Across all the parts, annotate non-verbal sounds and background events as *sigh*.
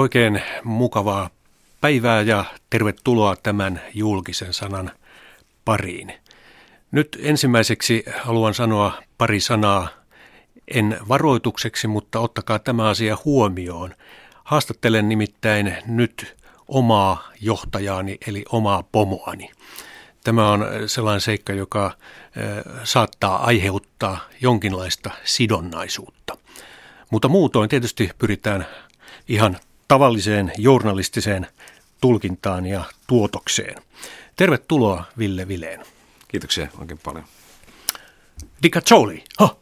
Oikein mukavaa päivää ja tervetuloa tämän julkisen sanan pariin. Nyt ensimmäiseksi haluan sanoa pari sanaa, en varoitukseksi, mutta ottakaa tämä asia huomioon. Haastattelen nimittäin nyt omaa johtajaani eli omaa pomoani. Tämä on sellainen seikka, joka saattaa aiheuttaa jonkinlaista sidonnaisuutta. Mutta muutoin tietysti pyritään ihan tavalliseen journalistiseen tulkintaan ja tuotokseen. Tervetuloa Ville Vileen. Kiitoksia oikein paljon. Dika Choli, ha?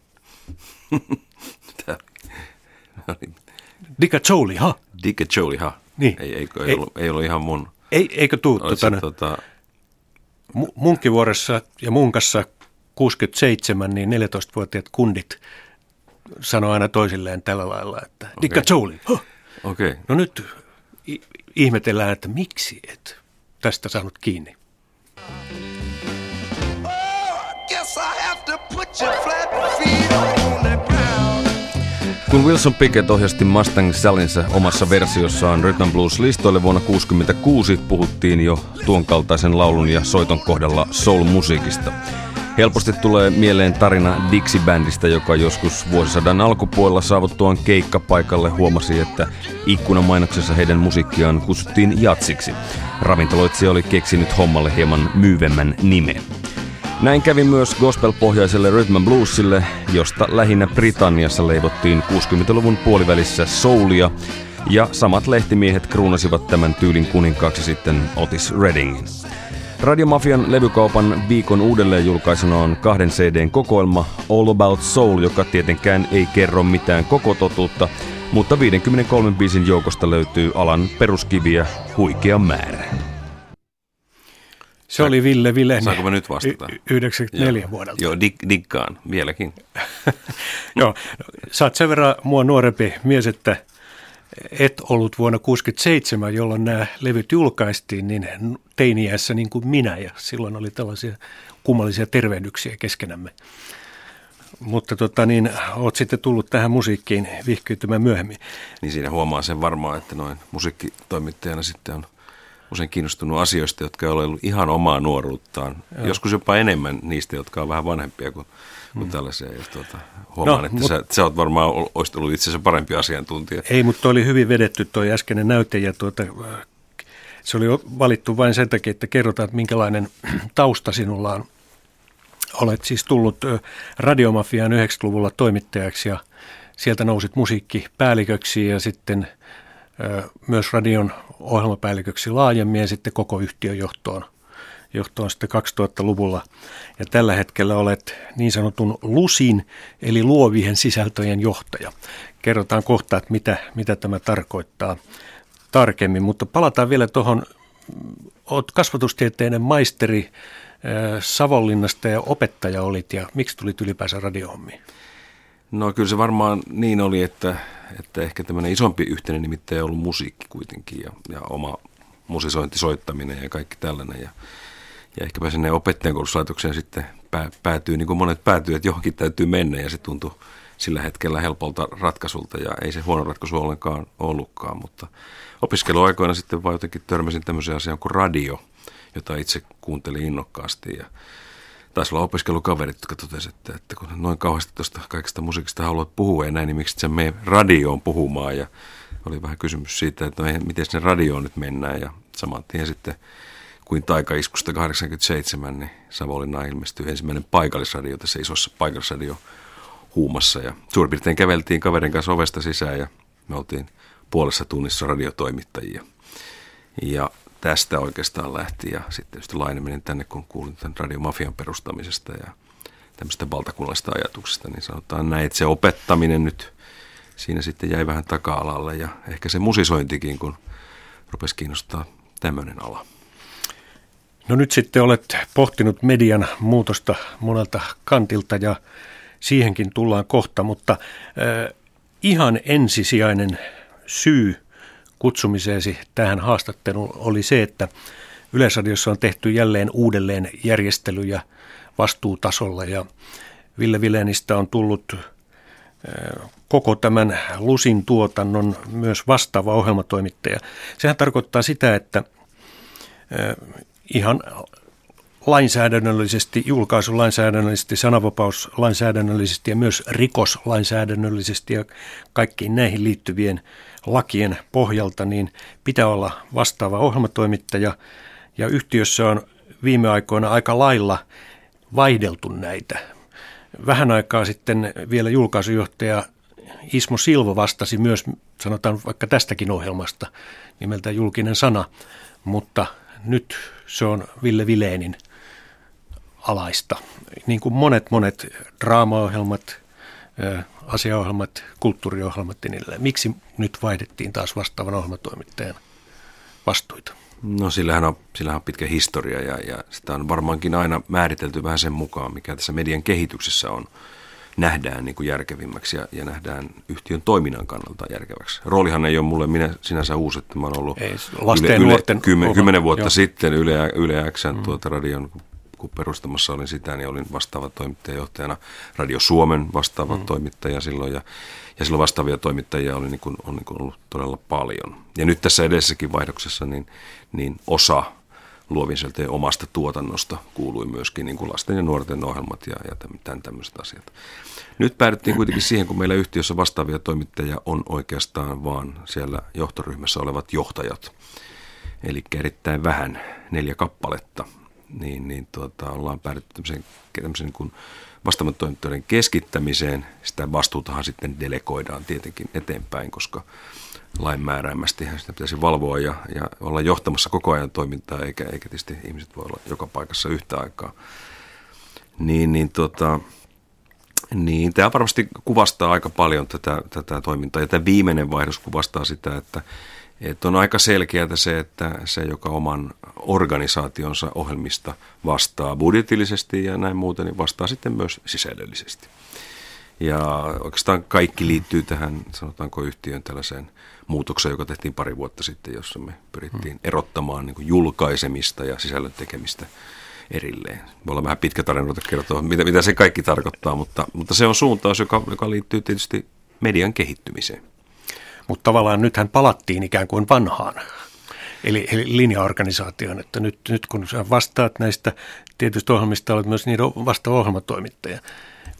no niin. Dika Choli, ha? Dika Choli, ha? Niin. Ei, ei, ei, ei, ollut, ei ollut ihan mun. Ei, eikö tuu tota, tota... Munkkivuoressa ja Munkassa 67, niin 14-vuotiaat kundit sanoo aina toisilleen tällä lailla, että okay. Choli, ha? Okei. Okay. No nyt ihmetellään, että miksi et tästä saanut kiinni. Kun Wilson Pickett ohjasti Mustang Sallinsa omassa versiossaan Rhythm Blues-listoille vuonna 1966, puhuttiin jo tuon kaltaisen laulun ja soiton kohdalla soul-musiikista. Helposti tulee mieleen tarina Dixie-bändistä, joka joskus vuosisadan alkupuolella saavuttuaan keikkapaikalle huomasi, että ikkunamainoksessa heidän musiikkiaan kutsuttiin jatsiksi. Ravintoloitsija oli keksinyt hommalle hieman myyvemmän nimen. Näin kävi myös gospel-pohjaiselle rhythm bluesille, josta lähinnä Britanniassa leivottiin 60-luvun puolivälissä soulia, ja samat lehtimiehet kruunasivat tämän tyylin kuninkaaksi sitten Otis Reddingin. Radiomafian levykaupan viikon uudelleenjulkaisuna on kahden CDn kokoelma All About Soul, joka tietenkään ei kerro mitään koko totuutta, mutta 53 biisin joukosta löytyy alan peruskiviä huikea määrä. Se oli Ville Vileni. Saanko mä nyt vastata? Y- 94 Joo. vuodelta. Joo, dig- diggaan vieläkin. *laughs* Joo, sä oot sen verran mua nuorempi mies, että et ollut vuonna 67, jolloin nämä levyt julkaistiin, niin teiniässä niin kuin minä ja silloin oli tällaisia kummallisia tervehdyksiä keskenämme. Mutta tota, niin, oot sitten tullut tähän musiikkiin vihkyytymään myöhemmin. Niin siinä huomaa sen varmaan, että noin musiikkitoimittajana sitten on usein kiinnostunut asioista, jotka ei ole ollut ihan omaa nuoruuttaan. Joo. Joskus jopa enemmän niistä, jotka on vähän vanhempia kuin, kuin mm. tällaisia. Ja tuota, huomaan, no, että mut, sä, sä oot varmaan olisit ollut itse asiassa parempi asiantuntija. Ei, mutta oli hyvin vedetty tuo äskeinen näyte ja tuota, se oli valittu vain sen takia, että kerrotaan, että minkälainen *clears throat* tausta sinulla on. Olet siis tullut Radiomafiaan 90-luvulla toimittajaksi ja sieltä nousit musiikkipäälliköksi ja sitten myös radion ohjelmapäälliköksi laajemmin ja sitten koko yhtiön johtoon, johtoon sitten 2000-luvulla. Ja tällä hetkellä olet niin sanotun LUSin eli luovien sisältöjen johtaja. Kerrotaan kohta, että mitä, mitä tämä tarkoittaa tarkemmin, mutta palataan vielä tuohon, olet kasvatustieteinen maisteri Savonlinnasta ja opettaja olit ja miksi tulit ylipäänsä radiohommiin? No kyllä se varmaan niin oli, että, että ehkä tämmöinen isompi yhteinen nimittäin on ollut musiikki kuitenkin ja, ja oma musisointi, soittaminen ja kaikki tällainen. Ja, ja ehkäpä sinne opettajankoulutuslaitokseen sitten pää, päätyy, niin kuin monet päätyy, että johonkin täytyy mennä. Ja se tuntui sillä hetkellä helpolta ratkaisulta. Ja ei se huono ratkaisu ollenkaan ollutkaan, mutta opiskeluaikoina sitten vaan jotenkin törmäsin tämmöiseen asiaan kuin radio, jota itse kuuntelin innokkaasti. Ja taisi olla opiskelukaverit, jotka totesivat, että, että kun noin kauheasti tuosta kaikesta musiikista haluat puhua ja näin, niin miksi sä mene radioon puhumaan? Ja oli vähän kysymys siitä, että no, miten sinne radioon nyt mennään. Ja saman tien sitten kuin taikaiskusta 87, niin Savonlinnaan ilmestyi ensimmäinen paikallisradio tässä isossa paikallisradio huumassa ja suurin piirtein käveltiin kaverin kanssa ovesta sisään ja me oltiin puolessa tunnissa radiotoimittajia. Ja tästä oikeastaan lähti ja sitten tietysti laineminen tänne, kun kuulin tämän radiomafian perustamisesta ja tämmöistä valtakunnallisesta ajatuksesta, niin sanotaan näin, että se opettaminen nyt siinä sitten jäi vähän taka-alalle ja ehkä se musisointikin, kun rupesi kiinnostaa tämmöinen ala. No nyt sitten olet pohtinut median muutosta monelta kantilta ja siihenkin tullaan kohta, mutta äh, ihan ensisijainen syy – kutsumiseesi tähän haastatteluun oli se, että Yleisradiossa on tehty jälleen uudelleen järjestelyjä vastuutasolla ja Ville Vilenistä on tullut koko tämän Lusin tuotannon myös vastaava ohjelmatoimittaja. Sehän tarkoittaa sitä, että ihan lainsäädännöllisesti, julkaisulainsäädännöllisesti, sananvapauslainsäädännöllisesti ja myös rikoslainsäädännöllisesti ja kaikkiin näihin liittyvien lakien pohjalta, niin pitää olla vastaava ohjelmatoimittaja. Ja yhtiössä on viime aikoina aika lailla vaihdeltu näitä. Vähän aikaa sitten vielä julkaisujohtaja Ismo Silvo vastasi myös, sanotaan vaikka tästäkin ohjelmasta, nimeltä Julkinen sana, mutta nyt se on Ville Vileenin alaista. Niin kuin monet monet draamaohjelmat, asiaohjelmat, kulttuuriohjelmat ja niille. Miksi nyt vaihdettiin taas vastaavan ohjelmatoimittajan vastuita? No sillähän on, sillähän on pitkä historia ja, ja sitä on varmaankin aina määritelty vähän sen mukaan, mikä tässä median kehityksessä on nähdään niin kuin järkevimmäksi ja, ja nähdään yhtiön toiminnan kannalta järkeväksi. Roolihan ei ole mulle minä sinänsä uusi, että mä oon ollut ei, lasten yle, nuorten kymmen, kymmenen vuotta joo. sitten Yle, yle Xn mm. tuota radion kun perustamassa olin sitä, niin olin vastaava toimittajajohtajana Radio Suomen vastaava mm. toimittaja silloin ja, ja silloin vastaavia toimittajia oli niin kuin, on niin kuin ollut todella paljon. Ja nyt tässä edessäkin vaihdoksessa niin, niin osa luovin omasta tuotannosta kuului myöskin niin kuin lasten ja nuorten ohjelmat ja, ja tämän tämmöiset asiat. Nyt päädyttiin kuitenkin siihen, kun meillä yhtiössä vastaavia toimittajia on oikeastaan vaan siellä johtoryhmässä olevat johtajat. Eli erittäin vähän, neljä kappaletta niin, niin tuota, ollaan päädytty tämmöisen, tämmöisen niin vastaamattoimittajien keskittämiseen. Sitä vastuutahan sitten delegoidaan tietenkin eteenpäin, koska lain määräämästi sitä pitäisi valvoa ja, ja olla johtamassa koko ajan toimintaa, eikä, eikä tietysti ihmiset voi olla joka paikassa yhtä aikaa. Niin, niin, tota, niin tämä varmasti kuvastaa aika paljon tätä, tätä toimintaa. Ja tämä viimeinen vaihdos kuvastaa sitä, että, että on aika selkeää se, että se, joka oman organisaationsa ohjelmista vastaa budjetillisesti ja näin muuten, niin vastaa sitten myös sisällöllisesti. Ja oikeastaan kaikki liittyy tähän, sanotaanko yhtiön tällaiseen muutokseen, joka tehtiin pari vuotta sitten, jossa me pyrittiin hmm. erottamaan niin julkaisemista ja sisällön tekemistä erilleen. Voi olla vähän pitkä tarina kertoa, mitä, mitä se kaikki tarkoittaa, mutta, mutta se on suuntaus, joka, joka liittyy tietysti median kehittymiseen. Mutta tavallaan nythän palattiin ikään kuin vanhaan, eli, eli linjaorganisaatioon, että nyt, nyt kun sä vastaat näistä tietystä ohjelmista, olet myös niiden vasta ohjelmatoimittaja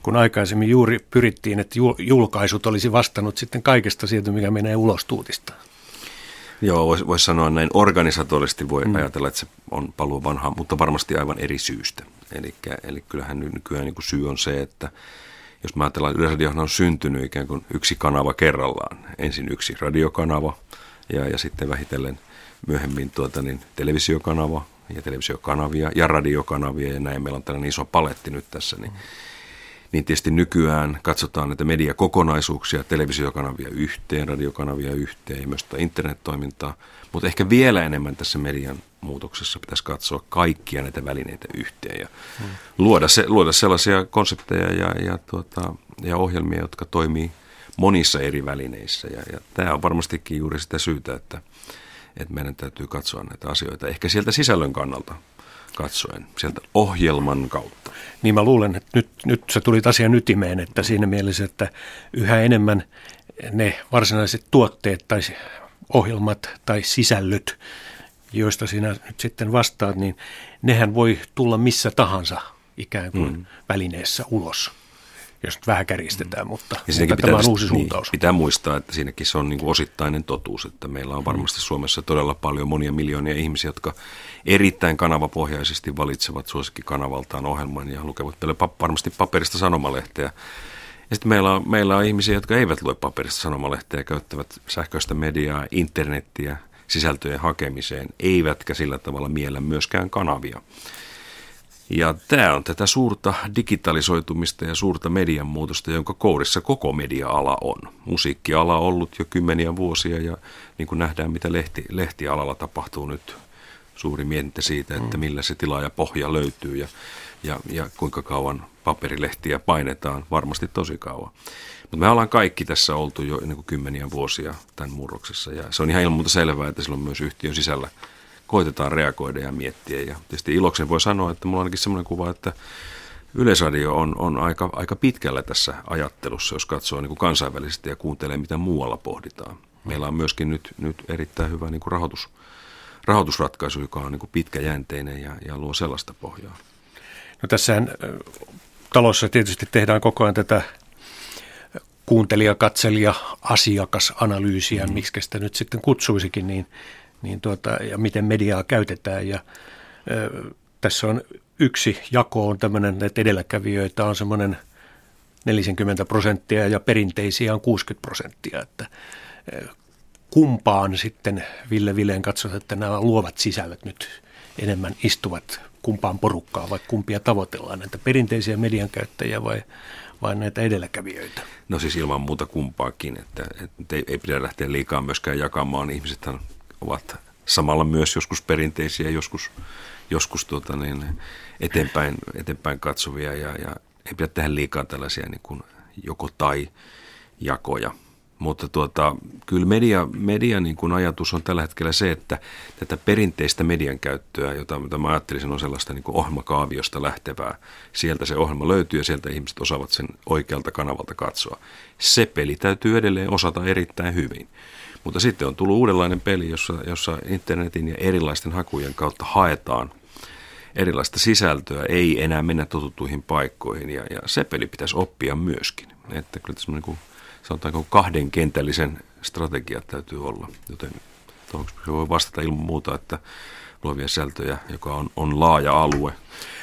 kun aikaisemmin juuri pyrittiin, että julkaisut olisi vastannut sitten kaikesta sieltä, mikä menee ulos tuutista. Joo, voisi vois sanoa näin organisatorisesti voi mm. ajatella, että se on paluu vanhaan, mutta varmasti aivan eri syystä. Elikkä, eli kyllähän nykyään niin kuin syy on se, että jos mä ajatellaan, että Yleisradiohan on syntynyt ikään kuin yksi kanava kerrallaan. Ensin yksi radiokanava ja, ja sitten vähitellen myöhemmin tuota, niin, televisiokanava ja televisiokanavia ja radiokanavia ja näin. Meillä on tällainen iso paletti nyt tässä. Niin, mm niin tietysti nykyään katsotaan näitä mediakokonaisuuksia, televisiokanavia yhteen, radiokanavia yhteen ja myös internettoimintaa, mutta ehkä vielä enemmän tässä median muutoksessa pitäisi katsoa kaikkia näitä välineitä yhteen ja hmm. luoda, se, luoda sellaisia konsepteja ja, ja, tuota, ja ohjelmia, jotka toimii monissa eri välineissä. Ja, ja tämä on varmastikin juuri sitä syytä, että, että meidän täytyy katsoa näitä asioita ehkä sieltä sisällön kannalta katsoen, sieltä ohjelman kautta. Niin mä luulen, että nyt, nyt sä tulit asian ytimeen, että siinä mielessä, että yhä enemmän ne varsinaiset tuotteet tai ohjelmat tai sisällöt, joista sinä nyt sitten vastaat, niin nehän voi tulla missä tahansa ikään kuin mm. välineessä ulos jos nyt vähän kärjistetään, mm. mutta, ja mutta pitää, tämä on uusi niin, suuntaus. Niin, pitää muistaa, että siinäkin se on niin kuin osittainen totuus, että meillä on varmasti Suomessa todella paljon monia miljoonia ihmisiä, jotka erittäin kanavapohjaisesti valitsevat suosikkikanavaltaan ohjelman ja lukevat varmasti paperista sanomalehteä. Ja sitten meillä on, meillä on ihmisiä, jotka eivät lue paperista sanomalehteä, käyttävät sähköistä mediaa, internettiä sisältöjen hakemiseen, eivätkä sillä tavalla miellä myöskään kanavia. Ja tämä on tätä suurta digitalisoitumista ja suurta median muutosta, jonka kourissa koko media-ala on. Musiikkiala on ollut jo kymmeniä vuosia ja niin kuin nähdään, mitä lehti, lehtialalla tapahtuu nyt. Suuri mietintä siitä, että mm. millä se tila ja pohja löytyy ja, ja, ja kuinka kauan paperilehtiä painetaan, varmasti tosi kauan. Mutta me ollaan kaikki tässä oltu jo niin kuin kymmeniä vuosia tämän murroksessa ja se on ihan ilman muuta selvää, että silloin myös yhtiön sisällä koitetaan reagoida ja miettiä. Ja tietysti iloksen voi sanoa, että mulla on ainakin semmoinen kuva, että Yleisradio on, on aika, aika pitkällä tässä ajattelussa, jos katsoo niin kuin kansainvälisesti ja kuuntelee, mitä muualla pohditaan. Meillä on myöskin nyt, nyt erittäin hyvä niin kuin rahoitus, rahoitusratkaisu, joka on niin kuin pitkäjänteinen ja, ja luo sellaista pohjaa. No tässähän talossa tietysti tehdään koko ajan tätä kuuntelija, katselija, asiakasanalyysiä, mm. miksi sitä nyt sitten kutsuisikin, niin, niin tuota, ja miten mediaa käytetään. Ja, ö, tässä on yksi jako on tämmöinen, että edelläkävijöitä on semmoinen 40 prosenttia ja perinteisiä on 60 prosenttia. Että kumpaan sitten Ville Vileen katsot, että nämä luovat sisällöt nyt enemmän istuvat kumpaan porukkaa vai kumpia tavoitellaan, näitä perinteisiä median käyttäjiä vai, vai näitä edelläkävijöitä? No siis ilman muuta kumpaakin, että, että ei, ei pidä lähteä liikaa myöskään jakamaan. Ihmisethän ovat samalla myös joskus perinteisiä, joskus, joskus tuota niin, eteenpäin, eteenpäin katsovia ja, ja ei pidä tehdä liikaa tällaisia niin kuin joko tai jakoja. Mutta tuota, kyllä media, media niin kuin ajatus on tällä hetkellä se, että tätä perinteistä median käyttöä, jota, jota mä ajattelisin on sellaista niin kuin ohjelmakaaviosta lähtevää, sieltä se ohjelma löytyy ja sieltä ihmiset osaavat sen oikealta kanavalta katsoa. Se peli täytyy edelleen osata erittäin hyvin. Mutta sitten on tullut uudenlainen peli, jossa, jossa internetin ja erilaisten hakujen kautta haetaan erilaista sisältöä, ei enää mennä totuttuihin paikkoihin ja, ja se peli pitäisi oppia myöskin. Että kyllä tässä niin kuin sanotaanko kahden kentällisen strategia täytyy olla, joten se voi vastata ilman muuta, että luovia sisältöjä, joka on, on laaja alue,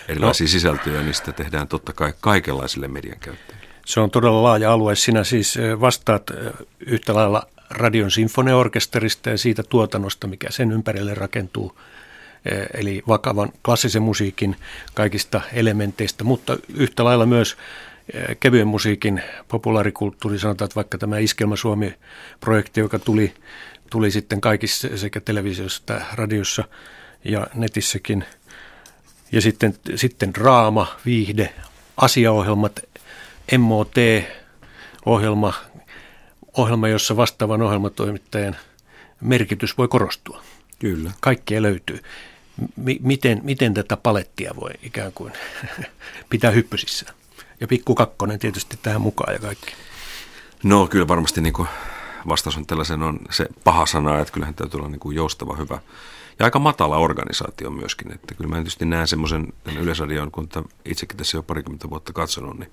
erilaisia no. sisältöjä, niin sitä tehdään totta kai kaikenlaisille median käyttäjille. Se on todella laaja alue. Sinä siis vastaat yhtä lailla radion sinfoniaorkesterista ja siitä tuotannosta, mikä sen ympärille rakentuu, eli vakavan klassisen musiikin kaikista elementeistä, mutta yhtä lailla myös kevyen musiikin populaarikulttuuri, sanotaan, että vaikka tämä Iskelma Suomi-projekti, joka tuli, tuli sitten kaikissa sekä televisiossa että radiossa ja netissäkin. Ja sitten, sitten draama, viihde, asiaohjelmat, MOT-ohjelma, ohjelma, jossa vastaavan ohjelmatoimittajan merkitys voi korostua. Kyllä. Kaikkea löytyy. M- miten, miten tätä palettia voi ikään kuin *laughs* pitää hyppysissään? Ja pikku kakkonen tietysti tähän mukaan ja kaikki. No kyllä varmasti niin kuin vastaus on tällaisen on se paha sana, että kyllähän täytyy olla niin kuin joustava, hyvä ja aika matala organisaatio myöskin. Että kyllä mä tietysti näen semmoisen yleisradion, kun itsekin tässä jo parikymmentä vuotta katsonut, niin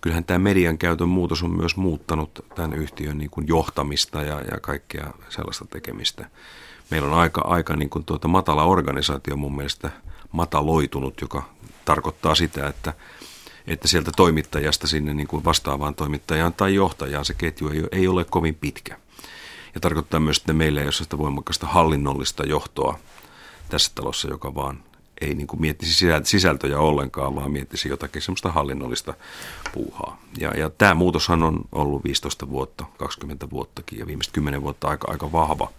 kyllähän tämä median käytön muutos on myös muuttanut tämän yhtiön niin kuin johtamista ja, ja kaikkea sellaista tekemistä. Meillä on aika, aika niin kuin tuota matala organisaatio mun mielestä mataloitunut, joka tarkoittaa sitä, että – että sieltä toimittajasta sinne niin kuin vastaavaan toimittajaan tai johtajaan se ketju ei, ei ole kovin pitkä. Ja tarkoittaa myös, että meillä ei ole sitä voimakasta hallinnollista johtoa tässä talossa, joka vaan ei niin kuin miettisi sisältöjä ollenkaan, vaan miettisi jotakin semmoista hallinnollista puuhaa. Ja, ja tämä muutoshan on ollut 15 vuotta, 20 vuottakin ja viimeiset 10 vuotta aika, aika vahva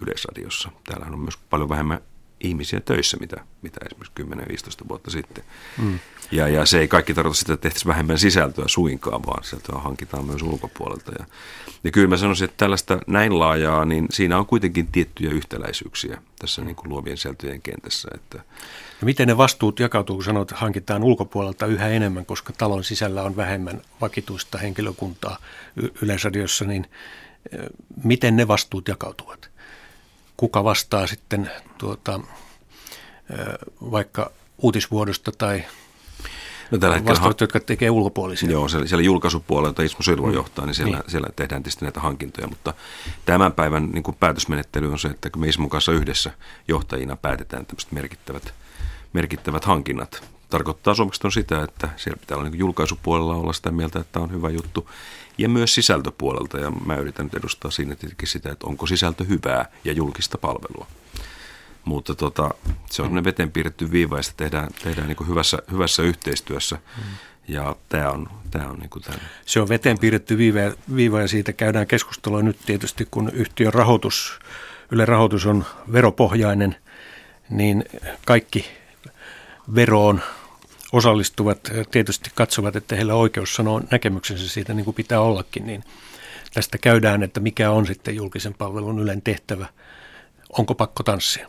Yleisradiossa. Täällä on myös paljon vähemmän ihmisiä töissä, mitä, mitä esimerkiksi 10-15 vuotta sitten. Mm. Ja, ja se ei kaikki tarkoita sitä, että tehtäisiin vähemmän sisältöä suinkaan, vaan sieltä hankitaan myös ulkopuolelta. Ja, ja kyllä mä sanoisin, että tällaista näin laajaa, niin siinä on kuitenkin tiettyjä yhtäläisyyksiä tässä niin kuin luovien sisältöjen kentässä. Että ja miten ne vastuut jakautuu, kun sanot, että hankitaan ulkopuolelta yhä enemmän, koska talon sisällä on vähemmän vakituista henkilökuntaa y- Yleisradiossa, niin miten ne vastuut jakautuvat? Kuka vastaa sitten tuota, vaikka uutisvuodosta tai No tällä hetkellä vastaavat, jotka tekee ulkopuolisia. Joo, siellä, siellä julkaisupuolelta Ismo Sylva mm. johtaa, niin siellä, niin siellä tehdään tietysti näitä hankintoja, mutta tämän päivän niin kuin päätösmenettely on se, että kun me Ismon kanssa yhdessä johtajina päätetään tämmöiset merkittävät, merkittävät hankinnat. Tarkoittaa suomeksi on sitä, että siellä pitää olla niin julkaisupuolella olla sitä mieltä, että on hyvä juttu, ja myös sisältöpuolelta, ja mä yritän nyt edustaa siinä tietenkin sitä, että onko sisältö hyvää ja julkista palvelua. Mutta tota, se on veteen piirretty viiva ja sitä tehdään, tehdään niin hyvässä, hyvässä yhteistyössä. Mm. Ja tämä on, tämä on niin kuin tämän. Se on veteen piirretty viiva, viiva ja siitä käydään keskustelua nyt tietysti, kun yhtiön rahoitus, Yle rahoitus on veropohjainen, niin kaikki veroon osallistuvat tietysti katsovat, että heillä on oikeus sanoa näkemyksensä siitä niin kuin pitää ollakin, niin tästä käydään, että mikä on sitten julkisen palvelun Ylen tehtävä. Onko pakko tanssia?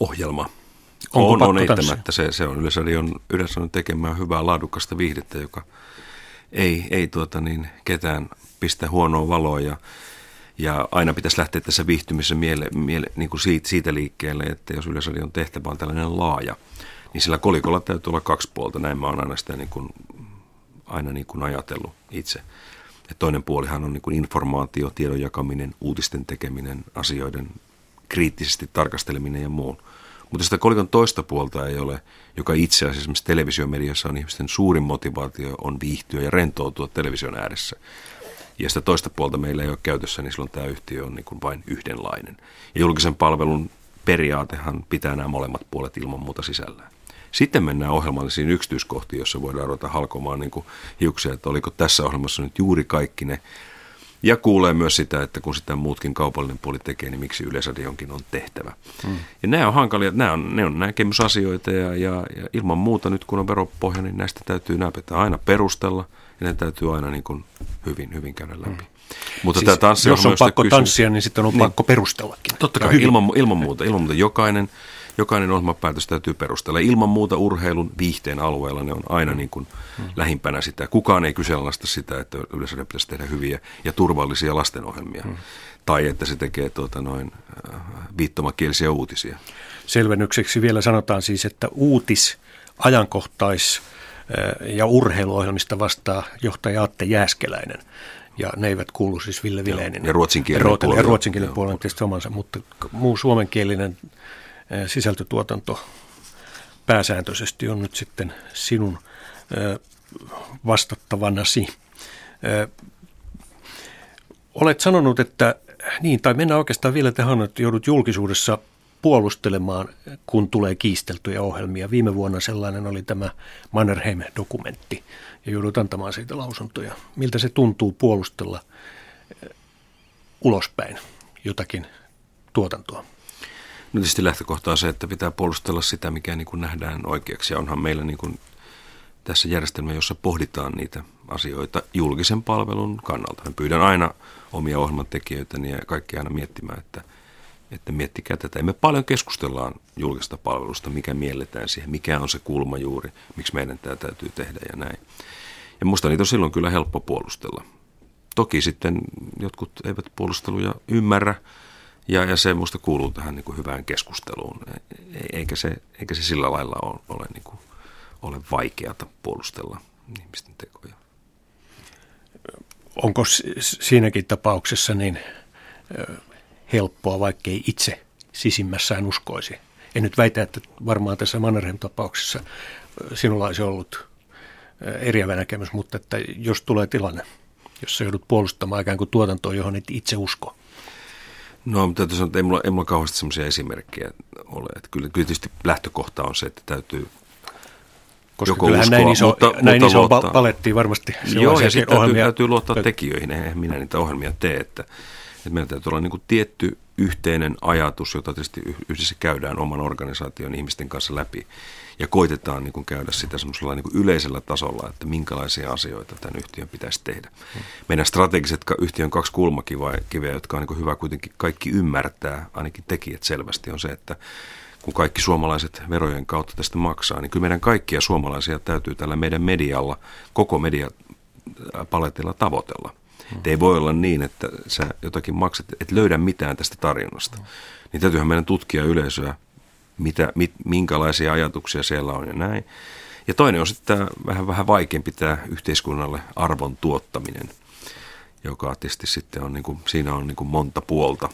ohjelma. Onko on, pakko on eittämättä. Se, se on Yleisradion, Yleisradion tekemää hyvää laadukasta viihdettä, joka ei, ei tuota niin, ketään pistä huonoa valoa ja, ja aina pitäisi lähteä tässä viihtymisessä miele, miele, niin kuin siitä, siitä liikkeelle, että jos Yleisradion tehtävä on tällainen laaja, niin sillä kolikolla täytyy olla kaksi puolta. Näin mä oon aina sitä niin kuin, aina niin kuin ajatellut itse. Ja toinen puolihan on niin kuin informaatio, tiedon jakaminen, uutisten tekeminen, asioiden kriittisesti tarkasteleminen ja muun. Mutta sitä kolikon toista puolta ei ole, joka itse asiassa esimerkiksi televisiomediassa on ihmisten suurin motivaatio on viihtyä ja rentoutua television ääressä. Ja sitä toista puolta meillä ei ole käytössä, niin silloin tämä yhtiö on niin kuin vain yhdenlainen. Ja julkisen palvelun periaatehan pitää nämä molemmat puolet ilman muuta sisällään. Sitten mennään ohjelmallisiin yksityiskohtiin, jossa voidaan ruveta halkomaan niin kuin hiuksia, että oliko tässä ohjelmassa nyt juuri kaikki ne. Ja kuulee myös sitä, että kun sitä muutkin kaupallinen puoli tekee, niin miksi Yleisradionkin on tehtävä. Hmm. Ja nämä on hankalia, nämä on, ne on näkemysasioita ja, ja, ja ilman muuta nyt kun on veropohja, niin näistä täytyy nämä pitää aina perustella ja ne täytyy aina niin kuin hyvin, hyvin käydä läpi. Hmm. Mutta siis, tämä jos on pakko kysymys, tanssia, niin sitten on niin, pakko perustellakin. Totta kai, ilman, ilman muuta. Ilman muuta jokainen jokainen ohjelmapäätös täytyy perustella. Ilman muuta urheilun viihteen alueella ne on aina niin kuin hmm. lähimpänä sitä. Kukaan ei kyseenalaista sitä, että yleensä pitäisi tehdä hyviä ja turvallisia lastenohjelmia. Hmm. Tai että se tekee tuota noin äh, viittomakielisiä uutisia. Selvennykseksi vielä sanotaan siis, että uutis, ajankohtais äh, ja urheiluohjelmista vastaa johtaja Atte Jääskeläinen ja ne eivät kuulu siis Ville Vileinen. Ja ruotsinkielinen puoli. Ja ruotsinkielinen puoli on tietysti omansa, mutta muu suomenkielinen sisältötuotanto pääsääntöisesti on nyt sitten sinun vastattavanasi. Olet sanonut, että niin, tai mennään oikeastaan vielä tähän, että joudut julkisuudessa puolustelemaan, kun tulee kiisteltyjä ohjelmia. Viime vuonna sellainen oli tämä Mannerheim-dokumentti, ja joudut antamaan siitä lausuntoja. Miltä se tuntuu puolustella ulospäin jotakin tuotantoa? No tietysti lähtökohta on se, että pitää puolustella sitä, mikä niin kuin nähdään oikeaksi. Ja onhan meillä niin kuin tässä järjestelmä, jossa pohditaan niitä asioita julkisen palvelun kannalta. Me pyydän aina omia ohjelmantekijöitäni ja kaikki aina miettimään, että, että miettikää tätä. me paljon keskustellaan julkista palvelusta, mikä mielletään siihen, mikä on se kulma juuri, miksi meidän tämä täytyy tehdä ja näin. Ja musta niitä on silloin kyllä helppo puolustella. Toki sitten jotkut eivät puolusteluja ymmärrä, ja, ja se minusta kuuluu tähän niin kuin hyvään keskusteluun, e, eikä se, eikä se sillä lailla ole, ole, niin kuin, ole vaikeata puolustella ihmisten tekoja. Onko siinäkin tapauksessa niin helppoa, vaikkei itse sisimmässään uskoisi? En nyt väitä, että varmaan tässä Mannerheim-tapauksessa sinulla olisi ollut eriävä näkemys, mutta että jos tulee tilanne, jossa joudut puolustamaan ikään kuin tuotantoa, johon et itse usko – No, mutta täytyy sanoa, että ei mulla, ei mulla kauheasti sellaisia esimerkkejä ole. Että kyllä, kyllä tietysti lähtökohta on se, että täytyy koska joko uskoa, näin iso, mutta, näin mutta iso luottaa. palettiin varmasti Joo, ja sitten täytyy, täytyy luottaa tekijöihin. Eihän minä niitä ohjelmia tee. Että, että meillä täytyy olla niin kuin tietty yhteinen ajatus, jota tietysti yhdessä käydään oman organisaation ihmisten kanssa läpi ja koitetaan niin kuin käydä sitä semmoisella niin kuin yleisellä tasolla, että minkälaisia asioita tämän yhtiön pitäisi tehdä. Meidän strategiset yhtiön kaksi kulmakiveä, jotka on niin kuin hyvä kuitenkin kaikki ymmärtää, ainakin tekijät selvästi, on se, että kun kaikki suomalaiset verojen kautta tästä maksaa, niin kyllä meidän kaikkia suomalaisia täytyy tällä meidän medialla, koko mediapaletilla tavoitella. Hmm. ei voi olla niin, että sä jotakin maksat, et löydä mitään tästä tarjonnasta. Hmm. Niin täytyyhän meidän tutkia yleisöä mitä, mit, minkälaisia ajatuksia siellä on ja näin. Ja toinen on sitten tämä vähän, vähän vaikeampi tämä yhteiskunnalle arvon tuottaminen, joka tietysti sitten on, niin kuin, siinä on niin kuin monta puolta.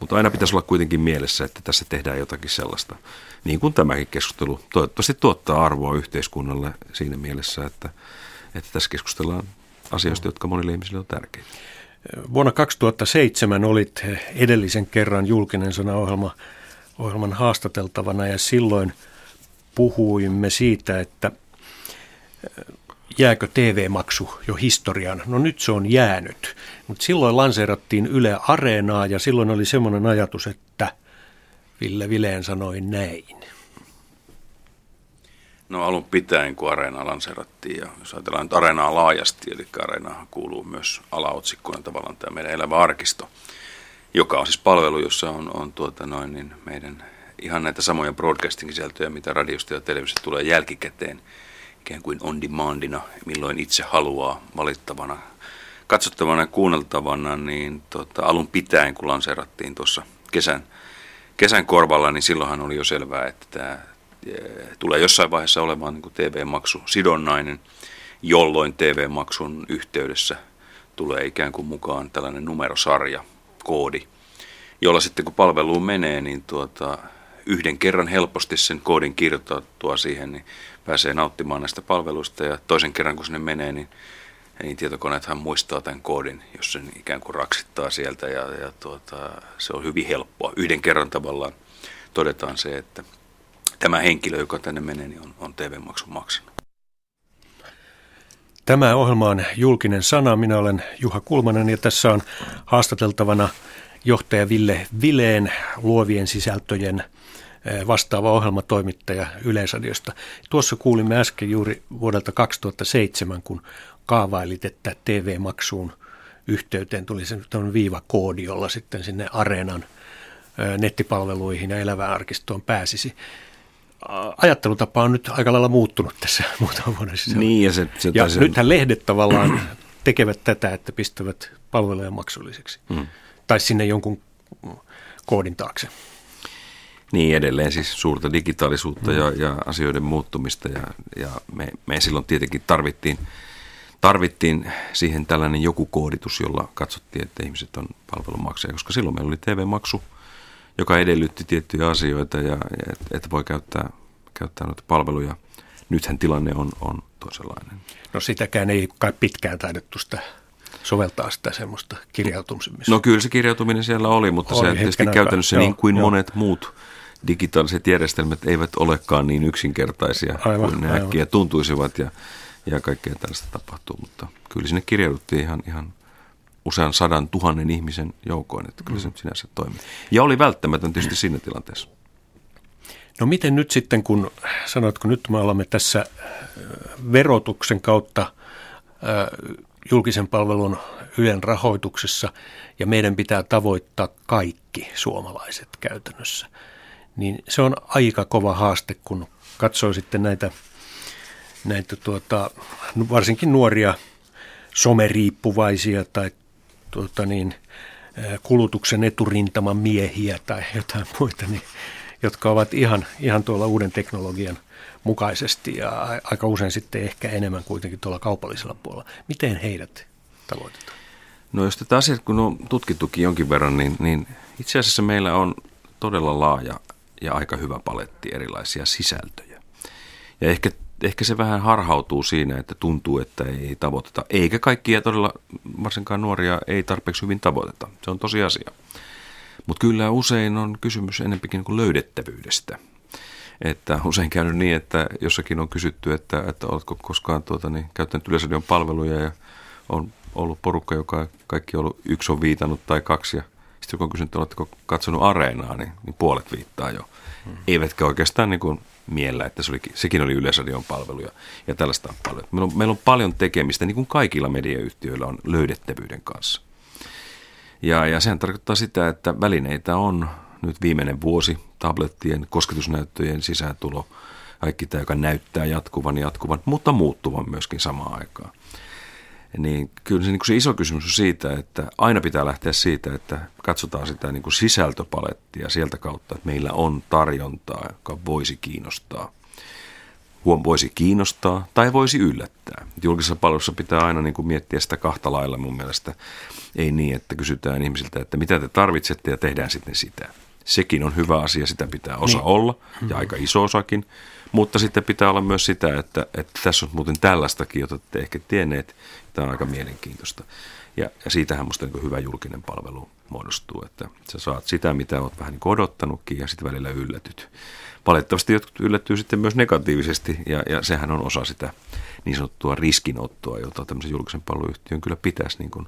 Mutta aina pitäisi olla kuitenkin mielessä, että tässä tehdään jotakin sellaista, niin kuin tämäkin keskustelu toivottavasti tuottaa arvoa yhteiskunnalle siinä mielessä, että, että tässä keskustellaan asioista, jotka monille ihmisille on tärkeitä. Vuonna 2007 olit edellisen kerran julkinen sanaohjelma ohjelman haastateltavana ja silloin puhuimme siitä, että jääkö TV-maksu jo historiaan. No nyt se on jäänyt, mutta silloin lanseerattiin Yle Areenaa ja silloin oli semmoinen ajatus, että Ville Vileen sanoi näin. No alun pitäen, kun Areena lanseerattiin, ja jos ajatellaan nyt Areenaa laajasti, eli Areenahan kuuluu myös alaotsikkona tavallaan tämä meidän elävä arkisto – joka on siis palvelu, jossa on, on tuota noin, niin meidän ihan näitä samoja broadcasting-sisältöjä, mitä radiosta ja televisiosta tulee jälkikäteen, ikään kuin on demandina, milloin itse haluaa valittavana, katsottavana ja kuunneltavana, niin tota, alun pitäen, kun lanseerattiin tuossa kesän, kesän korvalla, niin silloinhan oli jo selvää, että tämä tulee jossain vaiheessa olemaan niin TV-maksu sidonnainen, jolloin TV-maksun yhteydessä tulee ikään kuin mukaan tällainen numerosarja, koodi, jolla sitten kun palveluun menee, niin tuota, yhden kerran helposti sen koodin kirjoitettua siihen, niin pääsee nauttimaan näistä palveluista ja toisen kerran kun sinne menee, niin, niin tietokoneethan muistaa tämän koodin, jos sen ikään kuin raksittaa sieltä ja, ja tuota, se on hyvin helppoa. Yhden kerran tavallaan todetaan se, että tämä henkilö, joka tänne menee, niin on, on TV-maksun maksanut. Tämä ohjelma on julkinen sana. Minä olen Juha Kulmanen ja tässä on haastateltavana johtaja Ville Vileen luovien sisältöjen eh, vastaava ohjelmatoimittaja Yleisradiosta. Tuossa kuulimme äsken juuri vuodelta 2007, kun kaavailit, että TV-maksuun yhteyteen tuli se viivakoodi, jolla sitten sinne areenan eh, nettipalveluihin ja elävään arkistoon pääsisi ajattelutapa on nyt aika lailla muuttunut tässä *laughs* muutaman vuoden sisällä. Niin, ja se, se ja nythän lehdet tavallaan *clears throat* tekevät tätä, että pistävät palveluja maksulliseksi. Hmm. Tai sinne jonkun koodin taakse. Niin, edelleen siis suurta digitaalisuutta hmm. ja, ja asioiden muuttumista. Ja, ja me, me silloin tietenkin tarvittiin, tarvittiin siihen tällainen joku kooditus, jolla katsottiin, että ihmiset on palvelumaksaja, koska silloin meillä oli TV-maksu – joka edellytti tiettyjä asioita ja, ja että et voi käyttää, käyttää noita palveluja. Nythän tilanne on, on toisenlainen. No sitäkään ei kai pitkään taidettu sitä soveltaa sitä semmoista kirjautumista. No kyllä se kirjautuminen siellä oli, mutta oli se tietysti käytännössä joo, niin kuin joo. monet muut digitaaliset järjestelmät eivät olekaan niin yksinkertaisia aivan, kuin ne aivan. äkkiä tuntuisivat ja, ja kaikkea tällaista tapahtuu. Mutta kyllä sinne kirjauduttiin ihan, ihan usean sadan tuhannen ihmisen joukoin, että kyllä se mm. sinänsä toimii. Ja oli välttämätön tietysti siinä tilanteessa. No miten nyt sitten, kun sanoitko nyt me olemme tässä verotuksen kautta julkisen palvelun Ylen rahoituksessa ja meidän pitää tavoittaa kaikki suomalaiset käytännössä, niin se on aika kova haaste, kun katsoo sitten näitä, näitä tuota, varsinkin nuoria someriippuvaisia tai tuota niin, kulutuksen eturintaman miehiä tai jotain muita, niin, jotka ovat ihan, ihan tuolla uuden teknologian mukaisesti ja aika usein sitten ehkä enemmän kuitenkin tuolla kaupallisella puolella. Miten heidät tavoitetaan? No jos tätä asiat kun on tutkittukin jonkin verran, niin, niin itse asiassa meillä on todella laaja ja aika hyvä paletti erilaisia sisältöjä. Ja ehkä ehkä se vähän harhautuu siinä, että tuntuu, että ei tavoiteta. Eikä kaikkia todella, varsinkaan nuoria, ei tarpeeksi hyvin tavoiteta. Se on tosi asia. Mutta kyllä usein on kysymys enempikin kuin löydettävyydestä. Että usein käynyt niin, että jossakin on kysytty, että, että oletko koskaan tuota, niin, käyttänyt Yleisradion palveluja ja on ollut porukka, joka kaikki on ollut, yksi on viitannut tai kaksi. Ja sitten kun on kysynyt, oletteko katsonut areenaa, niin, niin puolet viittaa jo. Hmm. Eivätkä oikeastaan niin kuin miellä, että se oli, sekin oli Yleisradion palvelu ja, ja tällaista on paljon. Meillä on, meillä on paljon tekemistä, niin kuin kaikilla mediayhtiöillä on löydettävyyden kanssa. Ja, ja sehän tarkoittaa sitä, että välineitä on nyt viimeinen vuosi, tablettien, kosketusnäyttöjen sisääntulo, kaikki tämä, joka näyttää jatkuvan jatkuvan, mutta muuttuvan myöskin samaan aikaan niin kyllä se, niin kuin se iso kysymys on siitä, että aina pitää lähteä siitä, että katsotaan sitä niin kuin sisältöpalettia sieltä kautta, että meillä on tarjontaa, joka voisi kiinnostaa. Huom voisi kiinnostaa tai voisi yllättää. Julkisessa palvelussa pitää aina niin kuin miettiä sitä kahta lailla mun mielestä. Ei niin, että kysytään ihmisiltä, että mitä te tarvitsette ja tehdään sitten sitä. Sekin on hyvä asia, sitä pitää osa niin. olla ja aika iso osakin. Mutta sitten pitää olla myös sitä, että, että tässä on muuten tällaistakin, jota te ehkä tienneet. Tämä on aika mielenkiintoista. Ja, ja siitähän musta niin hyvä julkinen palvelu muodostuu, että sä saat sitä, mitä oot vähän niin odottanutkin ja sitten välillä yllätyt. Valitettavasti jotkut yllättyy sitten myös negatiivisesti ja, ja sehän on osa sitä niin sanottua riskinottoa, jota tämmöisen julkisen palveluyhtiön kyllä pitäisi niin kuin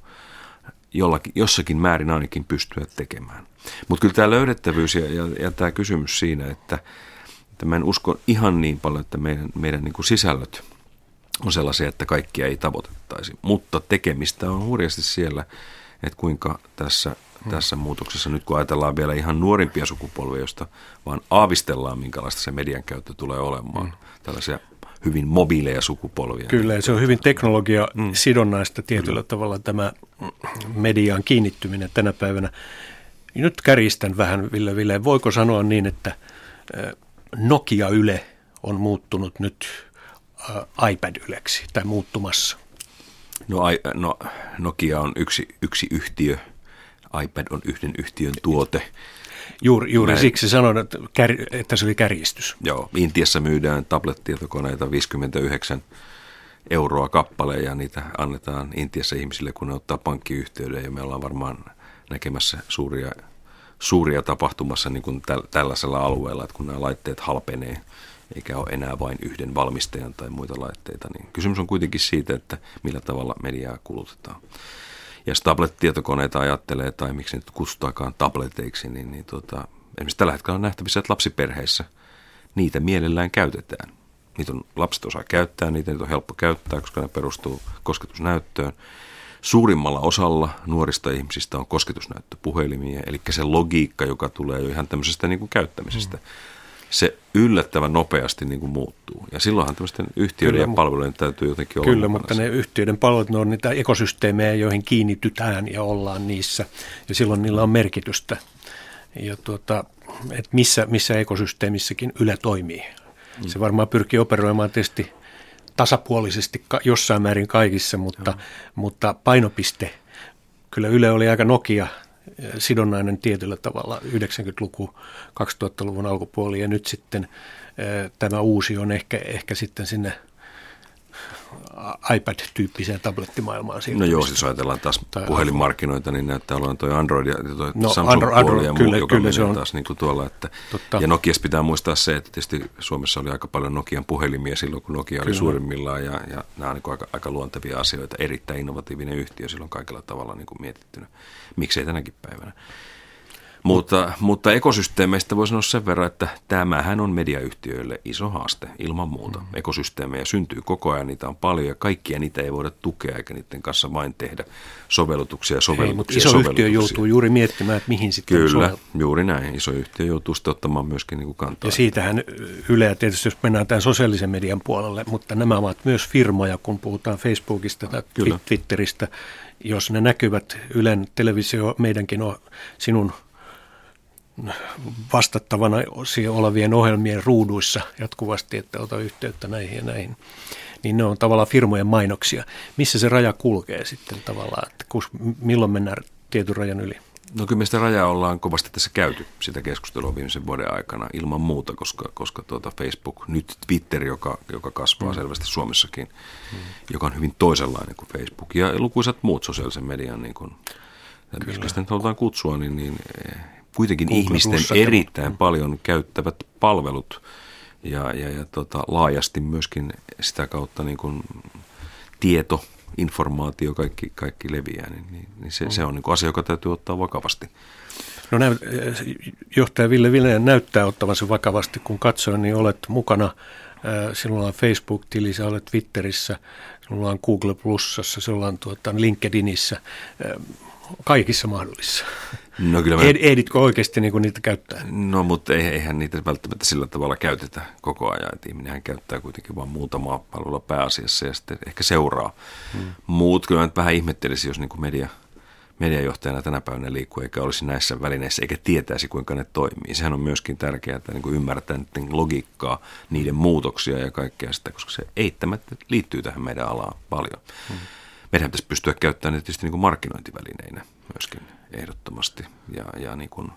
jollakin, jossakin määrin ainakin pystyä tekemään. Mutta kyllä tämä löydettävyys ja, ja, ja tämä kysymys siinä, että, että mä en usko ihan niin paljon, että meidän, meidän niin kuin sisällöt on sellaisia, että kaikkia ei tavoitettaisi. Mutta tekemistä on hurjasti siellä, että kuinka tässä, hmm. tässä muutoksessa, nyt kun ajatellaan vielä ihan nuorimpia sukupolvia, josta vaan aavistellaan, minkälaista se median käyttö tulee olemaan, hmm. tällaisia hyvin mobiileja sukupolvia. Kyllä, se on hyvin teknologia-sidonnaista tietyllä Kyllä. tavalla tämä mediaan kiinnittyminen tänä päivänä. Nyt kärjistän vähän, Ville Ville. Voiko sanoa niin, että Nokia Yle on muuttunut nyt iPad-yleksi tai muuttumassa? No, no Nokia on yksi, yksi yhtiö, iPad on yhden yhtiön tuote. Juuri, juuri Näin. siksi sanon, että, kär, että se oli kärjistys. Joo, Intiassa myydään tablettietokoneita 59 euroa kappale ja niitä annetaan Intiassa ihmisille, kun ne ottaa pankkiyhteyden ja me ollaan varmaan näkemässä suuria, suuria tapahtumassa niin kuin täl, tällaisella alueella, että kun nämä laitteet halpenee eikä ole enää vain yhden valmistajan tai muita laitteita, niin kysymys on kuitenkin siitä, että millä tavalla mediaa kulutetaan. Ja jos tablet-tietokoneita ajattelee, tai miksi nyt kutsutaankaan tableteiksi, niin, niin tota, esimerkiksi tällä hetkellä on nähtävissä, että lapsiperheissä niitä mielellään käytetään. Niitä on, lapset osaa käyttää, niitä, niitä on helppo käyttää, koska ne perustuu kosketusnäyttöön. Suurimmalla osalla nuorista ihmisistä on kosketusnäyttöpuhelimia, eli se logiikka, joka tulee jo ihan tämmöisestä niin kuin käyttämisestä. Mm se yllättävän nopeasti niin kuin muuttuu. Ja silloinhan tämmöisten yhtiöiden kyllä, ja palvelujen täytyy jotenkin olla Kyllä, mutta ne yhtiöiden palvelut, ne on niitä ekosysteemejä, joihin kiinnitytään ja ollaan niissä. Ja silloin niillä on merkitystä. Ja tuota, että missä, missä ekosysteemissäkin Yle toimii. Mm. Se varmaan pyrkii operoimaan tietysti tasapuolisesti jossain määrin kaikissa, mutta, mutta painopiste, kyllä Yle oli aika Nokia sidonnainen tietyllä tavalla 90-luku, 2000-luvun alkupuoli ja nyt sitten tämä uusi on ehkä, ehkä sitten sinne iPad-tyyppiseen tablettimaailmaan No joo, siis ajatellaan taas tai puhelinmarkkinoita, niin näyttää olevan tuo Android ja toi no, Samsung Android, ja muu, kyllä, joka kyllä se on taas niin kuin tuolla. Että, ja Nokias pitää muistaa se, että tietysti Suomessa oli aika paljon Nokian puhelimia silloin, kun Nokia kyllä. oli suurimmillaan ja, ja nämä on niin aika, aika luontevia asioita. Erittäin innovatiivinen yhtiö silloin kaikilla tavalla niin kuin mietittynä. Miksei tänäkin päivänä. Mutta, mutta ekosysteemeistä voi sanoa sen verran, että tämähän on mediayhtiöille iso haaste ilman muuta. Mm. Ekosysteemejä syntyy koko ajan, niitä on paljon ja kaikkia niitä ei voida tukea eikä niiden kanssa vain tehdä sovellutuksia ja sovellutuksia. Ei, mutta iso sovellutuksia. yhtiö joutuu juuri miettimään, että mihin sitten Kyllä, sovellut. juuri näin. Iso yhtiö joutuu sitten ottamaan myöskin niin kuin kantaa. Ja siitähän Yle, tietysti jos mennään tämän sosiaalisen median puolelle, mutta nämä ovat myös firmoja, kun puhutaan Facebookista tai Kyllä. Twitteristä, jos ne näkyvät Ylen televisio, meidänkin on sinun vastattavana olevien ohjelmien ruuduissa jatkuvasti, että ota yhteyttä näihin ja näihin, niin ne on tavallaan firmojen mainoksia. Missä se raja kulkee sitten tavallaan, että kus, milloin mennään tietyn rajan yli? No kyllä me sitä rajaa ollaan kovasti tässä käyty sitä keskustelua viimeisen vuoden aikana ilman muuta, koska, koska tuota Facebook, nyt Twitter, joka, joka kasvaa mm. selvästi Suomessakin, mm. joka on hyvin toisenlainen kuin Facebook ja lukuisat muut sosiaalisen median, niin kuin, miksi sitä nyt halutaan kutsua, niin, niin kuitenkin Google ihmisten Plus erittäin paljon käyttävät palvelut ja, ja, ja tota, laajasti myöskin sitä kautta niin kuin tieto, informaatio, kaikki, kaikki leviää, niin, niin, niin se, mm. se on niin kuin asia, joka täytyy ottaa vakavasti. No näy, johtaja Ville Ville näyttää ottavan se vakavasti, kun katsoin, niin olet mukana Sinulla on Facebook-tili, sä olet Twitterissä, sinulla on Google Plusassa, sinulla on tuota LinkedInissä kaikissa mahdollisissa. No kyllä mä... Ehditkö oikeasti niin kuin niitä käyttää? No mutta eihän niitä välttämättä sillä tavalla käytetä koko ajan. Että ihminenhän käyttää kuitenkin vain muutamaa palvelua pääasiassa ja sitten ehkä seuraa. Hmm. Muut kyllä mä vähän ihmettelisi, jos niin kuin media, mediajohtajana tänä päivänä liikkuu eikä olisi näissä välineissä eikä tietäisi kuinka ne toimii. Sehän on myöskin tärkeää, että niin kuin ymmärtää niiden logiikkaa, niiden muutoksia ja kaikkea sitä, koska se eittämättä liittyy tähän meidän alaan paljon. Hmm meidän pitäisi pystyä käyttämään ne tietysti niin kuin markkinointivälineinä myöskin ehdottomasti. Ja, ja niin kuin,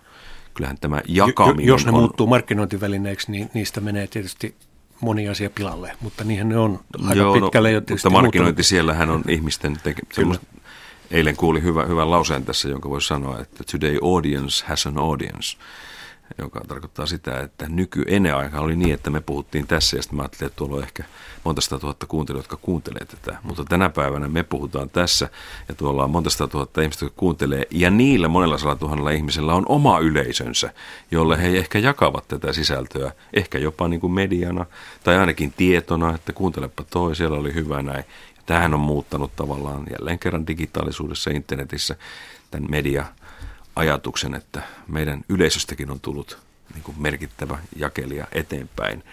kyllähän tämä jakaminen Jos ne on, muuttuu markkinointivälineiksi, niin niistä menee tietysti moni asia pilalle, mutta niinhän ne on aika Joo, no, pitkälle jo Mutta markkinointi muuttunut. siellähän on ihmisten tekemistä. Eilen kuulin hyvä, hyvän lauseen tässä, jonka voisi sanoa, että today audience has an audience joka tarkoittaa sitä, että nyky ennen aikaa oli niin, että me puhuttiin tässä ja sitten mä ajattelin, että tuolla on ehkä monta sata tuhatta kuuntelijoita, jotka kuuntelee tätä. Mutta tänä päivänä me puhutaan tässä ja tuolla on monta sata tuhatta ihmistä, jotka kuuntelee ja niillä monella sadalla tuhannella ihmisellä on oma yleisönsä, jolle he ehkä jakavat tätä sisältöä, ehkä jopa niin kuin mediana tai ainakin tietona, että kuuntelepa toi, siellä oli hyvä näin. Tähän on muuttanut tavallaan jälleen kerran digitaalisuudessa internetissä tämän media-ajatuksen, että meidän yleisöstäkin on tullut niin kuin merkittävä jakelija eteenpäin.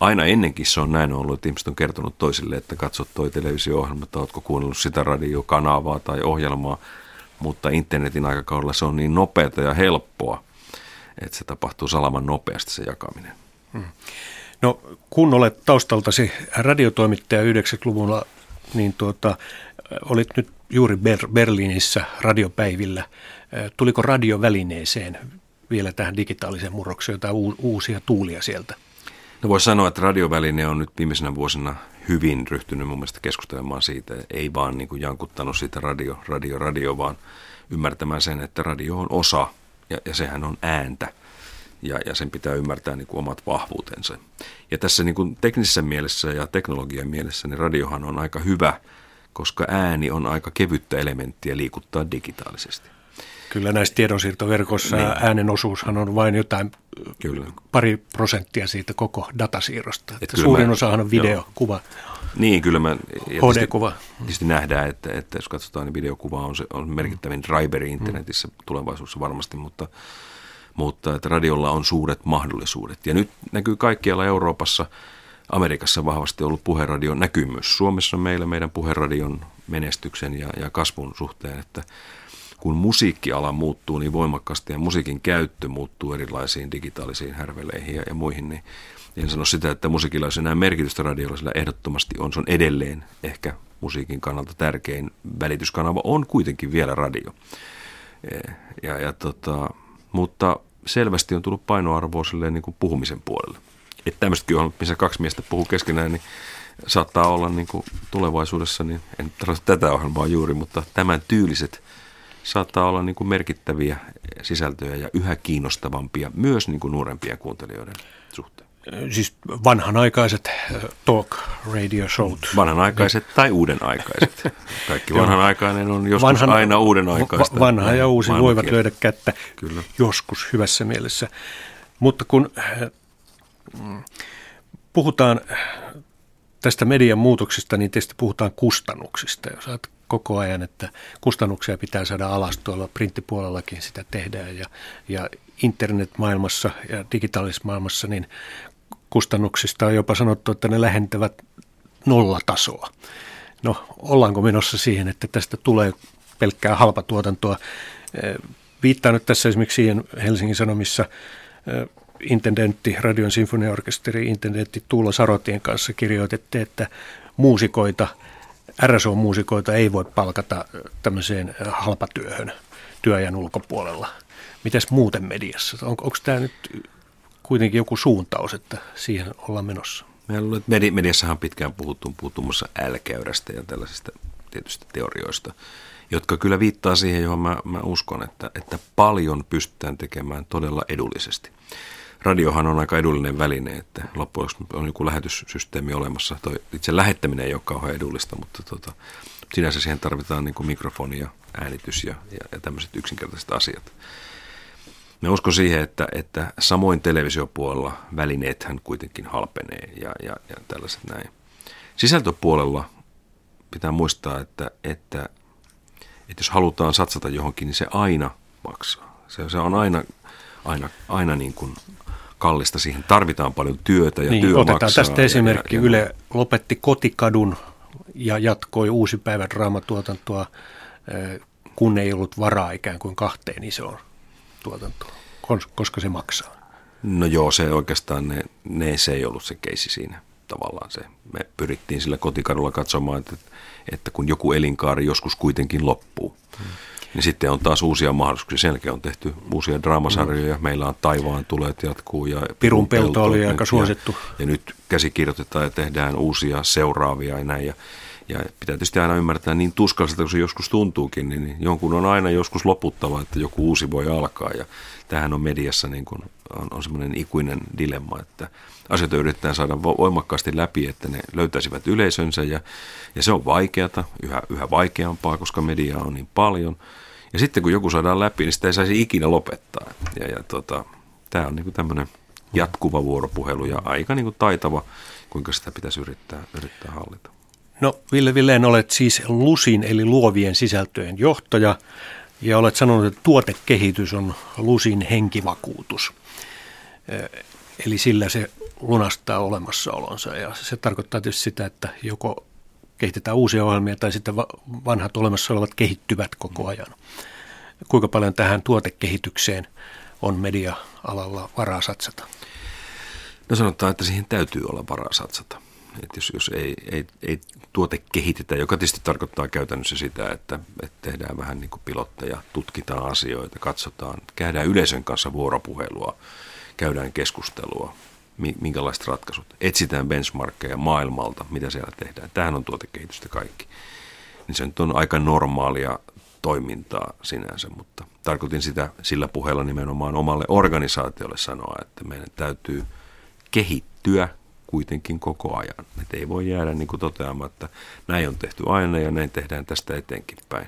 Aina ennenkin se on näin ollut, että ihmiset on kertonut toisille, että katsot toi televisio-ohjelma, tai oletko kuunnellut sitä radiokanavaa tai ohjelmaa, mutta internetin aikakaudella se on niin nopeata ja helppoa, että se tapahtuu salaman nopeasti se jakaminen. Hmm. No kun olet taustaltasi radiotoimittaja 90-luvulla, niin tuota, olit nyt juuri Ber- Berliinissä radiopäivillä. Tuliko radiovälineeseen vielä tähän digitaaliseen murrokseen jotain uusia tuulia sieltä? No voisi sanoa, että radioväline on nyt viimeisenä vuosina hyvin ryhtynyt mun mielestä keskustelemaan siitä. Ei vaan niin kuin jankuttanut siitä radio, radio, radio, vaan ymmärtämään sen, että radio on osa ja, ja sehän on ääntä ja, ja sen pitää ymmärtää niin kuin omat vahvuutensa. Ja tässä niin kuin teknisessä mielessä ja teknologian mielessä niin radiohan on aika hyvä, koska ääni on aika kevyttä elementtiä liikuttaa digitaalisesti. Kyllä näissä tiedonsiirtoverkoissa niin. äänen osuushan on vain jotain Kyllä. pari prosenttia siitä koko datasiirrosta. Että suurin mä, osahan on videokuva. Niin, kyllä mä... HD-kuva. Tietysti, tietysti nähdään, että, että jos katsotaan, niin videokuva on, se, on merkittävin driveri internetissä mm. tulevaisuudessa varmasti, mutta, mutta että radiolla on suuret mahdollisuudet. Ja nyt näkyy kaikkialla Euroopassa, Amerikassa vahvasti ollut puheradion näkymys. Suomessa meillä meidän puheradion menestyksen ja, ja kasvun suhteen, että kun musiikkiala muuttuu niin voimakkaasti ja musiikin käyttö muuttuu erilaisiin digitaalisiin härveleihin ja, ja muihin, niin en sano sitä, että musiikilla olisi enää merkitystä radiolla, sillä ehdottomasti on. Se on edelleen ehkä musiikin kannalta tärkein välityskanava, on kuitenkin vielä radio. E, ja, ja tota, mutta selvästi on tullut painoarvoa niin kuin puhumisen puolelle. Että tämmöistäkin on, missä kaksi miestä puhuu keskenään, niin saattaa olla niin kuin tulevaisuudessa, niin en tarvitse tätä ohjelmaa juuri, mutta tämän tyyliset saattaa olla niin kuin merkittäviä sisältöjä ja yhä kiinnostavampia myös niin kuin nuorempien kuuntelijoiden suhteen. Siis vanhanaikaiset äh, talk radio showt. Vanhanaikaiset tai uudenaikaiset. *laughs* Kaikki vanhanaikainen on joskus Vanhan, aina uudenaikaista. Vanha ja uusi voivat löydä kättä Kyllä. joskus hyvässä mielessä. Mutta kun äh, puhutaan tästä median muutoksesta, niin tietysti puhutaan kustannuksista. Jos koko ajan, että kustannuksia pitää saada alas tuolla printtipuolellakin sitä tehdään ja, ja internetmaailmassa ja digitaalisessa maailmassa niin kustannuksista on jopa sanottu, että ne lähentävät nollatasoa. No ollaanko menossa siihen, että tästä tulee pelkkää halpatuotantoa? Viittaan nyt tässä esimerkiksi siihen Helsingin Sanomissa intendentti, Radion sinfoniaorkesteri, intendentti Tuula Sarotien kanssa kirjoitettiin, että muusikoita – RSO-muusikoita ei voi palkata tämmöiseen halpatyöhön työajan ulkopuolella. Mitäs muuten mediassa? On, onko tämä nyt kuitenkin joku suuntaus, että siihen ollaan menossa? Mä luulen, että mediassahan on pitkään puhuttu, muassa älkäyrästä ja tällaisista tietysti teorioista, jotka kyllä viittaa siihen, johon mä, mä uskon, että, että paljon pystytään tekemään todella edullisesti radiohan on aika edullinen väline, että loppujen on joku lähetyssysteemi olemassa. Toi itse lähettäminen ei ole kauhean edullista, mutta tota, sinänsä siihen tarvitaan niin kuin mikrofoni ja äänitys ja, ja, ja tämmöiset yksinkertaiset asiat. Me uskon siihen, että, että samoin televisiopuolella välineethän kuitenkin halpenee ja, ja, ja tällaiset näin. Sisältöpuolella pitää muistaa, että, että, että jos halutaan satsata johonkin, niin se aina maksaa. Se, se on aina, aina, aina niin kuin kallista. Siihen tarvitaan paljon työtä ja niin, työ Otetaan maksaa tästä esimerkki. Ja, ja, Yle lopetti kotikadun ja jatkoi uusi päivän draamatuotantoa, eh, kun ei ollut varaa ikään kuin kahteen isoon tuotantoon, koska se maksaa. No joo, se oikeastaan ne, ne, se ei ollut se keisi siinä tavallaan se. Me pyrittiin sillä kotikadulla katsomaan, että, että kun joku elinkaari joskus kuitenkin loppuu, hmm niin sitten on taas uusia mahdollisuuksia. Sen jälkeen on tehty uusia draamasarjoja. Meillä on Taivaan tulet jatkuu. Ja Pirun pelto oli aika suosittu. Ja, ja nyt käsikirjoitetaan ja tehdään uusia seuraavia ja näin. Ja, ja pitää tietysti aina ymmärtää niin tuskalliselta kun se joskus tuntuukin, niin jonkun on aina joskus loputtava, että joku uusi voi alkaa. Ja tähän on mediassa niin kuin, on, on semmoinen ikuinen dilemma, että asioita yritetään saada voimakkaasti läpi, että ne löytäisivät yleisönsä ja, ja se on vaikeata, yhä, yhä vaikeampaa, koska media on niin paljon – ja sitten kun joku saadaan läpi, niin sitä ei saisi ikinä lopettaa. Ja, ja tota, tämä on niin kuin tämmöinen jatkuva vuoropuhelu ja aika niin kuin taitava, kuinka sitä pitäisi yrittää, yrittää hallita. No Ville Villeen olet siis LUSin eli luovien sisältöjen johtaja ja olet sanonut, että tuotekehitys on LUSin henkivakuutus. Eli sillä se lunastaa olemassaolonsa ja se tarkoittaa tietysti sitä, että joko kehitetään uusia ohjelmia tai sitten vanhat olemassa olevat kehittyvät koko ajan. Kuinka paljon tähän tuotekehitykseen on media-alalla varaa satsata? No sanotaan, että siihen täytyy olla varaa satsata. Että jos, jos ei, ei, ei tuote kehitetä, joka tietysti tarkoittaa käytännössä sitä, että, että tehdään vähän niin kuin pilotteja, tutkitaan asioita, katsotaan, käydään yleisön kanssa vuoropuhelua, käydään keskustelua, minkälaiset ratkaisut. Etsitään benchmarkkeja maailmalta, mitä siellä tehdään. Tähän on tuotekehitystä kaikki. Niin se nyt on aika normaalia toimintaa sinänsä, mutta tarkoitin sitä sillä puheella nimenomaan omalle organisaatiolle sanoa, että meidän täytyy kehittyä kuitenkin koko ajan. Et ei voi jäädä niin kuin toteamaan, että näin on tehty aina ja näin tehdään tästä eteenkin päin.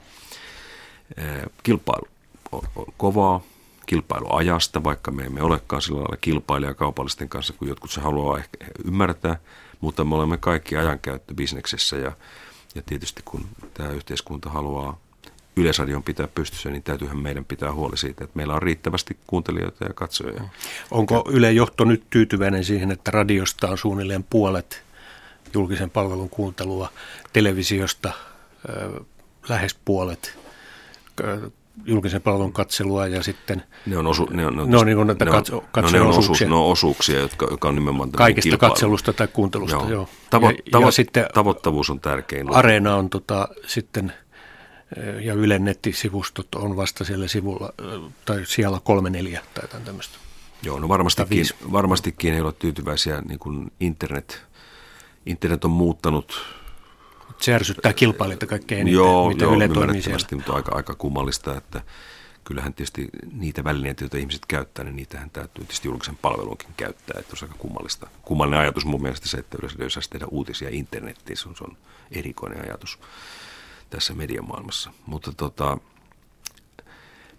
Kilpailu on, kovaa, kilpailuajasta, vaikka me emme olekaan sillä lailla kilpailija kaupallisten kanssa, kun jotkut se haluaa ehkä ymmärtää, mutta me olemme kaikki ajankäyttöbisneksessä ja, ja tietysti kun tämä yhteiskunta haluaa Yleisradion pitää pystyssä, niin täytyyhän meidän pitää huoli siitä, että meillä on riittävästi kuuntelijoita ja katsojia. Onko Yle johto nyt tyytyväinen siihen, että radiosta on suunnilleen puolet julkisen palvelun kuuntelua, televisiosta lähes puolet julkisen palvelun katselua ja sitten... Ne on, osu, ne on, ne on, ne on, niin kuin näitä ne on, katso, no, ne on, osuus, ne on osuuksia, jotka, jotka on nimenomaan Kaikista kilpailu. katselusta tai kuuntelusta, joo. joo. Tavo, ja, tavo, ja sitten tavoittavuus on tärkein. Areena on tota, sitten, ja Ylen nettisivustot on vasta siellä sivulla, tai siellä kolme neljä tai jotain tämmöistä. Joo, no varmastikin, varmastikin ei ole tyytyväisiä, niin kuin internet, internet on muuttanut se ärsyttää kilpailijoita kaikkein eniten, joo, mitä joo, Yle toimii siellä. mutta aika, aika kummallista, että kyllähän tietysti niitä välineitä, joita ihmiset käyttää, niin niitähän täytyy tietysti julkisen palvelunkin käyttää. Että on aika kummallista. Kummallinen ajatus mun mielestä se, että yleensä saisi tehdä uutisia internettiin. Se on, se on erikoinen ajatus tässä mediamaailmassa. Mutta tota,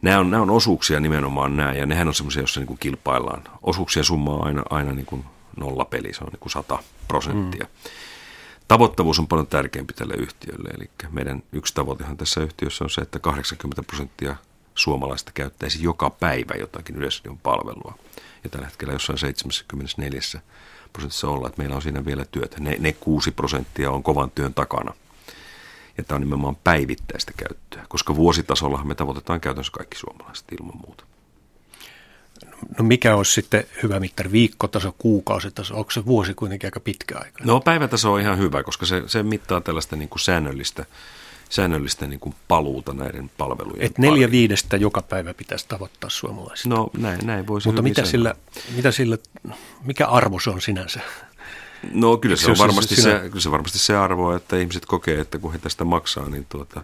nämä on, nämä on osuuksia nimenomaan nämä, ja nehän on semmoisia, joissa niin kuin kilpaillaan. Osuuksien summa on aina, aina niin kuin nollapeli, se on niin kuin 100 prosenttia. Mm. Tavoittavuus on paljon tärkeämpi tälle yhtiölle, eli meidän yksi tavoitehan tässä yhtiössä on se, että 80 prosenttia suomalaista käyttäisi joka päivä jotakin yleisradion palvelua. Ja tällä hetkellä jossain 74 prosentissa ollaan, että meillä on siinä vielä työtä. Ne, ne 6 prosenttia on kovan työn takana. Ja tämä on nimenomaan päivittäistä käyttöä, koska vuositasolla me tavoitetaan käytännössä kaikki suomalaiset ilman muuta. No mikä olisi sitten hyvä mittari, viikkotaso, kuukausitaso, onko se vuosi kuitenkin aika pitkä aika? No päivätaso on ihan hyvä, koska se, se mittaa tällaista niin kuin säännöllistä, säännöllistä niin kuin paluuta näiden palvelujen Et neljä pariin. viidestä joka päivä pitäisi tavoittaa suomalaisista. No näin, näin voisi Mutta mitä sillä, mitä sillä, mikä arvo se on sinänsä? No kyllä se, on varmasti se, sinä... kyllä se varmasti se arvo, että ihmiset kokee, että kun he tästä maksaa, niin tuota,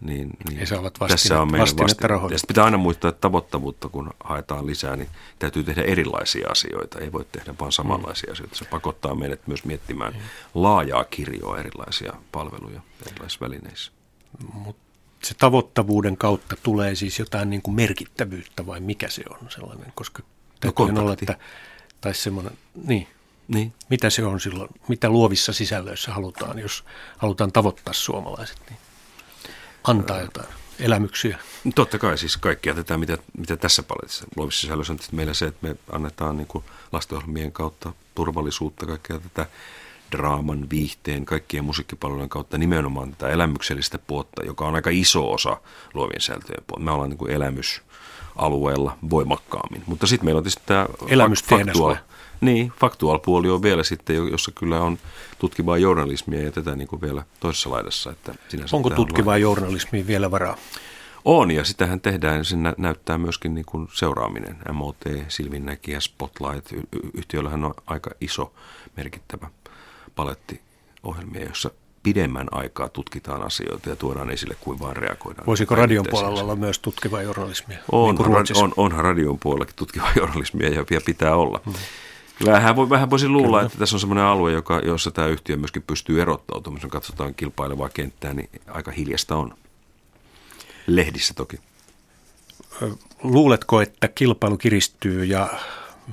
niin, niin He saavat tässä on meidän vastinetta vastine. Ja pitää aina muistaa, että tavoittavuutta, kun haetaan lisää, niin täytyy tehdä erilaisia asioita. Ei voi tehdä vain samanlaisia mm. asioita. Se pakottaa meidät myös miettimään mm. laajaa kirjoa erilaisia palveluja erilaisissa välineissä. Mut se tavoittavuuden kautta tulee siis jotain niin kuin merkittävyyttä vai mikä se on sellainen? Koska no, olla, että, tai semmoinen, niin, niin. Mitä se on silloin, mitä luovissa sisällöissä halutaan, jos halutaan tavoittaa suomalaiset? Niin antaa jotain elämyksiä. Totta kai siis kaikkia tätä, mitä, mitä tässä paletissa luovissa sisällöissä on meillä se, että me annetaan niin lastenohjelmien kautta turvallisuutta, kaikkea tätä draaman, viihteen, kaikkien musiikkipalvelujen kautta nimenomaan tätä elämyksellistä puolta, joka on aika iso osa luovien sisältöjen puolta. Me ollaan niin kuin elämysalueella voimakkaammin. Mutta sitten meillä on tietysti tämä faktuaal, niin, faktuaalpuoli on vielä sitten, jossa kyllä on tutkivaa journalismia ja tätä niin kuin vielä toisessa laidassa. Että Onko tutkivaa on... journalismia vielä varaa? On, ja sitähän tehdään, sen näyttää myöskin niin kuin seuraaminen. MOT, Silminnäkijä, Spotlight, y- yhtiöllähän on aika iso, merkittävä paletti ohjelmia, jossa pidemmän aikaa tutkitaan asioita ja tuodaan esille, kuin vaan reagoidaan. Voisiko radion puolella olla myös tutkivaa journalismia? On, niin on, onhan radion puolellakin tutkivaa *laughs* journalismia ja pitää olla. Hmm. Vähän, voi, vähän voisi luulla, Kyllä. että tässä on sellainen alue, joka, jossa tämä yhtiö myöskin pystyy erottautumaan. Jos katsotaan kilpailevaa kenttää, niin aika hiljasta on. Lehdissä toki. Luuletko, että kilpailu kiristyy ja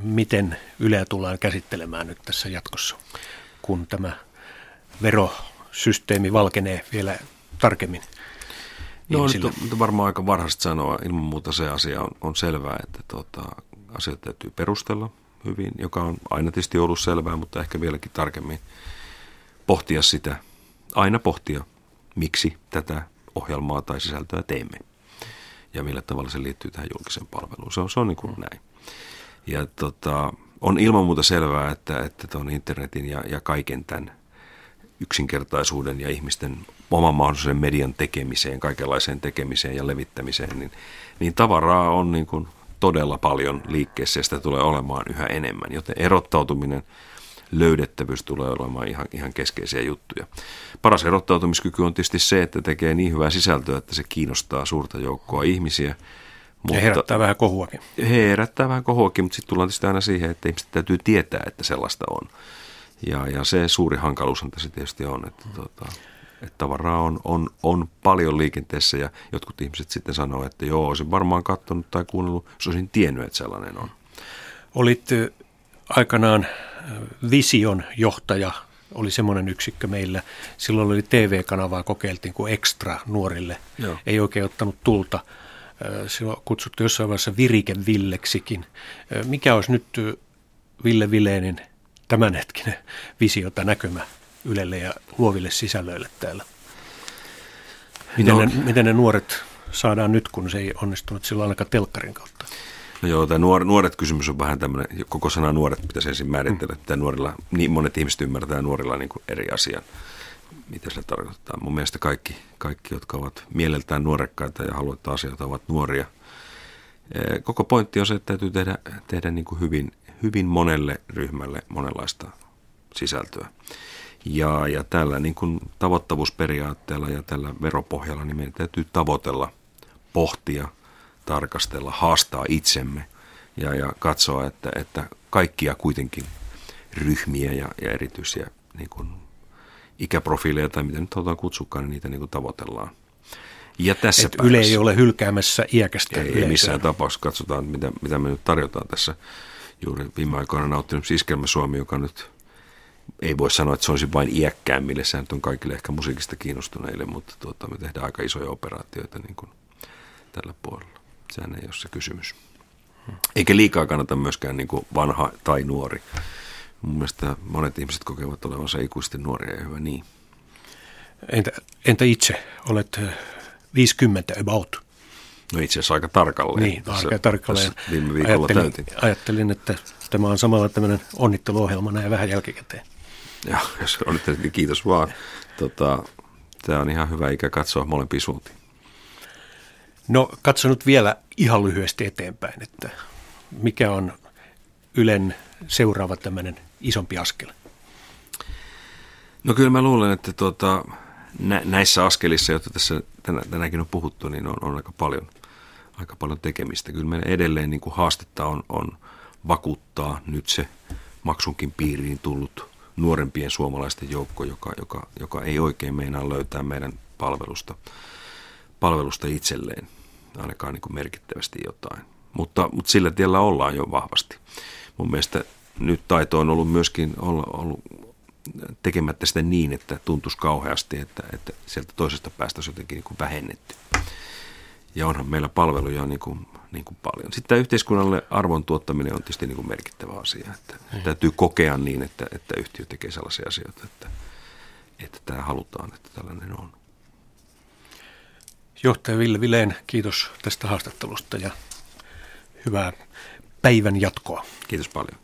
miten Yleä tullaan käsittelemään nyt tässä jatkossa, kun tämä vero systeemi valkenee vielä tarkemmin No nyt on, nyt on varmaan aika varhaista sanoa. Ilman muuta se asia on, on selvää, että tuota, asiat täytyy perustella hyvin, joka on aina tietysti ollut selvää, mutta ehkä vieläkin tarkemmin pohtia sitä, aina pohtia, miksi tätä ohjelmaa tai sisältöä teemme ja millä tavalla se liittyy tähän julkiseen palveluun. Se on, se on niin kuin näin. Ja tota, on ilman muuta selvää, että, että tuon internetin ja, ja kaiken tämän yksinkertaisuuden ja ihmisten oman mahdollisuuden median tekemiseen, kaikenlaiseen tekemiseen ja levittämiseen, niin, niin tavaraa on niin kuin todella paljon liikkeessä ja sitä tulee olemaan yhä enemmän. Joten erottautuminen, löydettävyys tulee olemaan ihan, ihan keskeisiä juttuja. Paras erottautumiskyky on tietysti se, että tekee niin hyvää sisältöä, että se kiinnostaa suurta joukkoa ihmisiä. Mutta ja herättää vähän kohuakin. Herättää vähän kohuakin, mutta sitten tullaan tietysti aina siihen, että ihmiset täytyy tietää, että sellaista on. Ja, ja se suuri hankaluus on tässä tietysti on, että, tuota, että tavaraa on, on, on paljon liikenteessä ja jotkut ihmiset sitten sanoo, että joo, olisin varmaan katsonut tai kuunnellut, jos olisin tiennyt, että sellainen on. Olit aikanaan Vision johtaja, oli semmoinen yksikkö meillä. Silloin oli TV-kanavaa, kokeiltiin kuin Extra nuorille. Joo. Ei oikein ottanut tulta. Silloin kutsuttu jossain vaiheessa Virike Villeksikin. Mikä olisi nyt Ville Vileinen tämänhetkinen visio tai näkymä Ylelle ja luoville sisällöille täällä? Miten, no. ne, miten ne nuoret saadaan nyt, kun se ei onnistunut silloin ainakaan telkkarin kautta? No joo, tämä nuor, nuoret kysymys on vähän tämmöinen, koko sana nuoret pitäisi ensin määritellä, mm. että nuorilla, niin monet ihmiset ymmärtää nuorilla niin kuin eri asian, mitä se tarkoittaa. Mun mielestä kaikki, kaikki, jotka ovat mieleltään nuorekkaita ja haluavat asioita, ovat nuoria. Koko pointti on se, että täytyy tehdä, tehdä niin kuin hyvin, hyvin monelle ryhmälle monenlaista sisältöä. Ja, ja tällä niin kuin tavoittavuusperiaatteella ja tällä veropohjalla niin meidän täytyy tavoitella, pohtia, tarkastella, haastaa itsemme ja, ja katsoa, että, että kaikkia kuitenkin ryhmiä ja, ja erityisiä niin kuin ikäprofiileja tai mitä nyt halutaan kutsukaan, niin niitä niin kuin tavoitellaan. Ja tässä Yle ei ole hylkäämässä iäkästä Ei, ei missään tapauksessa. Katsotaan, mitä, mitä me nyt tarjotaan tässä. Juuri viime aikoina nauttinut Iskelmä Suomi, joka nyt ei voi sanoa, että se olisi vain iäkkäämmille. Sehän on kaikille ehkä musiikista kiinnostuneille, mutta tuota, me tehdään aika isoja operaatioita niin kuin tällä puolella. Sehän ei ole se kysymys. Eikä liikaa kannata myöskään niin kuin vanha tai nuori. Mun mielestä monet ihmiset kokevat olevansa ikuisesti nuoria ja hyvä niin. Entä, entä itse? Olet 50 about. No itse asiassa aika tarkalleen. Niin, tässä, aika tarkalleen. Viime viikolla ajattelin, täytin. ajattelin, että tämä on samalla tämmöinen onnitteluohjelma näin vähän jälkikäteen. Joo, jos onnittelit, niin kiitos vaan. Tota, tämä on ihan hyvä ikä katsoa molempiin suuntiin. No katso nyt vielä ihan lyhyesti eteenpäin, että mikä on Ylen seuraava tämmöinen isompi askel? No kyllä mä luulen, että tuota, nä, näissä askelissa, joita tässä tänä, tänäkin on puhuttu, niin on, on aika, paljon, aika paljon tekemistä. Kyllä meidän edelleen niin kuin haastetta on, on vakuuttaa nyt se maksunkin piiriin tullut nuorempien suomalaisten joukko, joka, joka, joka ei oikein meinaa löytää meidän palvelusta, palvelusta itselleen, ainakaan niin kuin merkittävästi jotain. Mutta, mutta sillä tiellä ollaan jo vahvasti. Mun mielestä nyt taito on ollut myöskin olla, ollut tekemättä sitä niin, että tuntuisi kauheasti, että, että sieltä toisesta päästä olisi jotenkin niin kuin vähennetty. Ja onhan meillä palveluja niin kuin, niin kuin paljon. Sitten tämä yhteiskunnalle arvon tuottaminen on tietysti niin kuin merkittävä asia. Että mm. Täytyy kokea niin, että, että yhtiö tekee sellaisia asioita, että, että tämä halutaan, että tällainen on. Johtaja Ville Vileen, kiitos tästä haastattelusta ja hyvää päivän jatkoa. Kiitos paljon.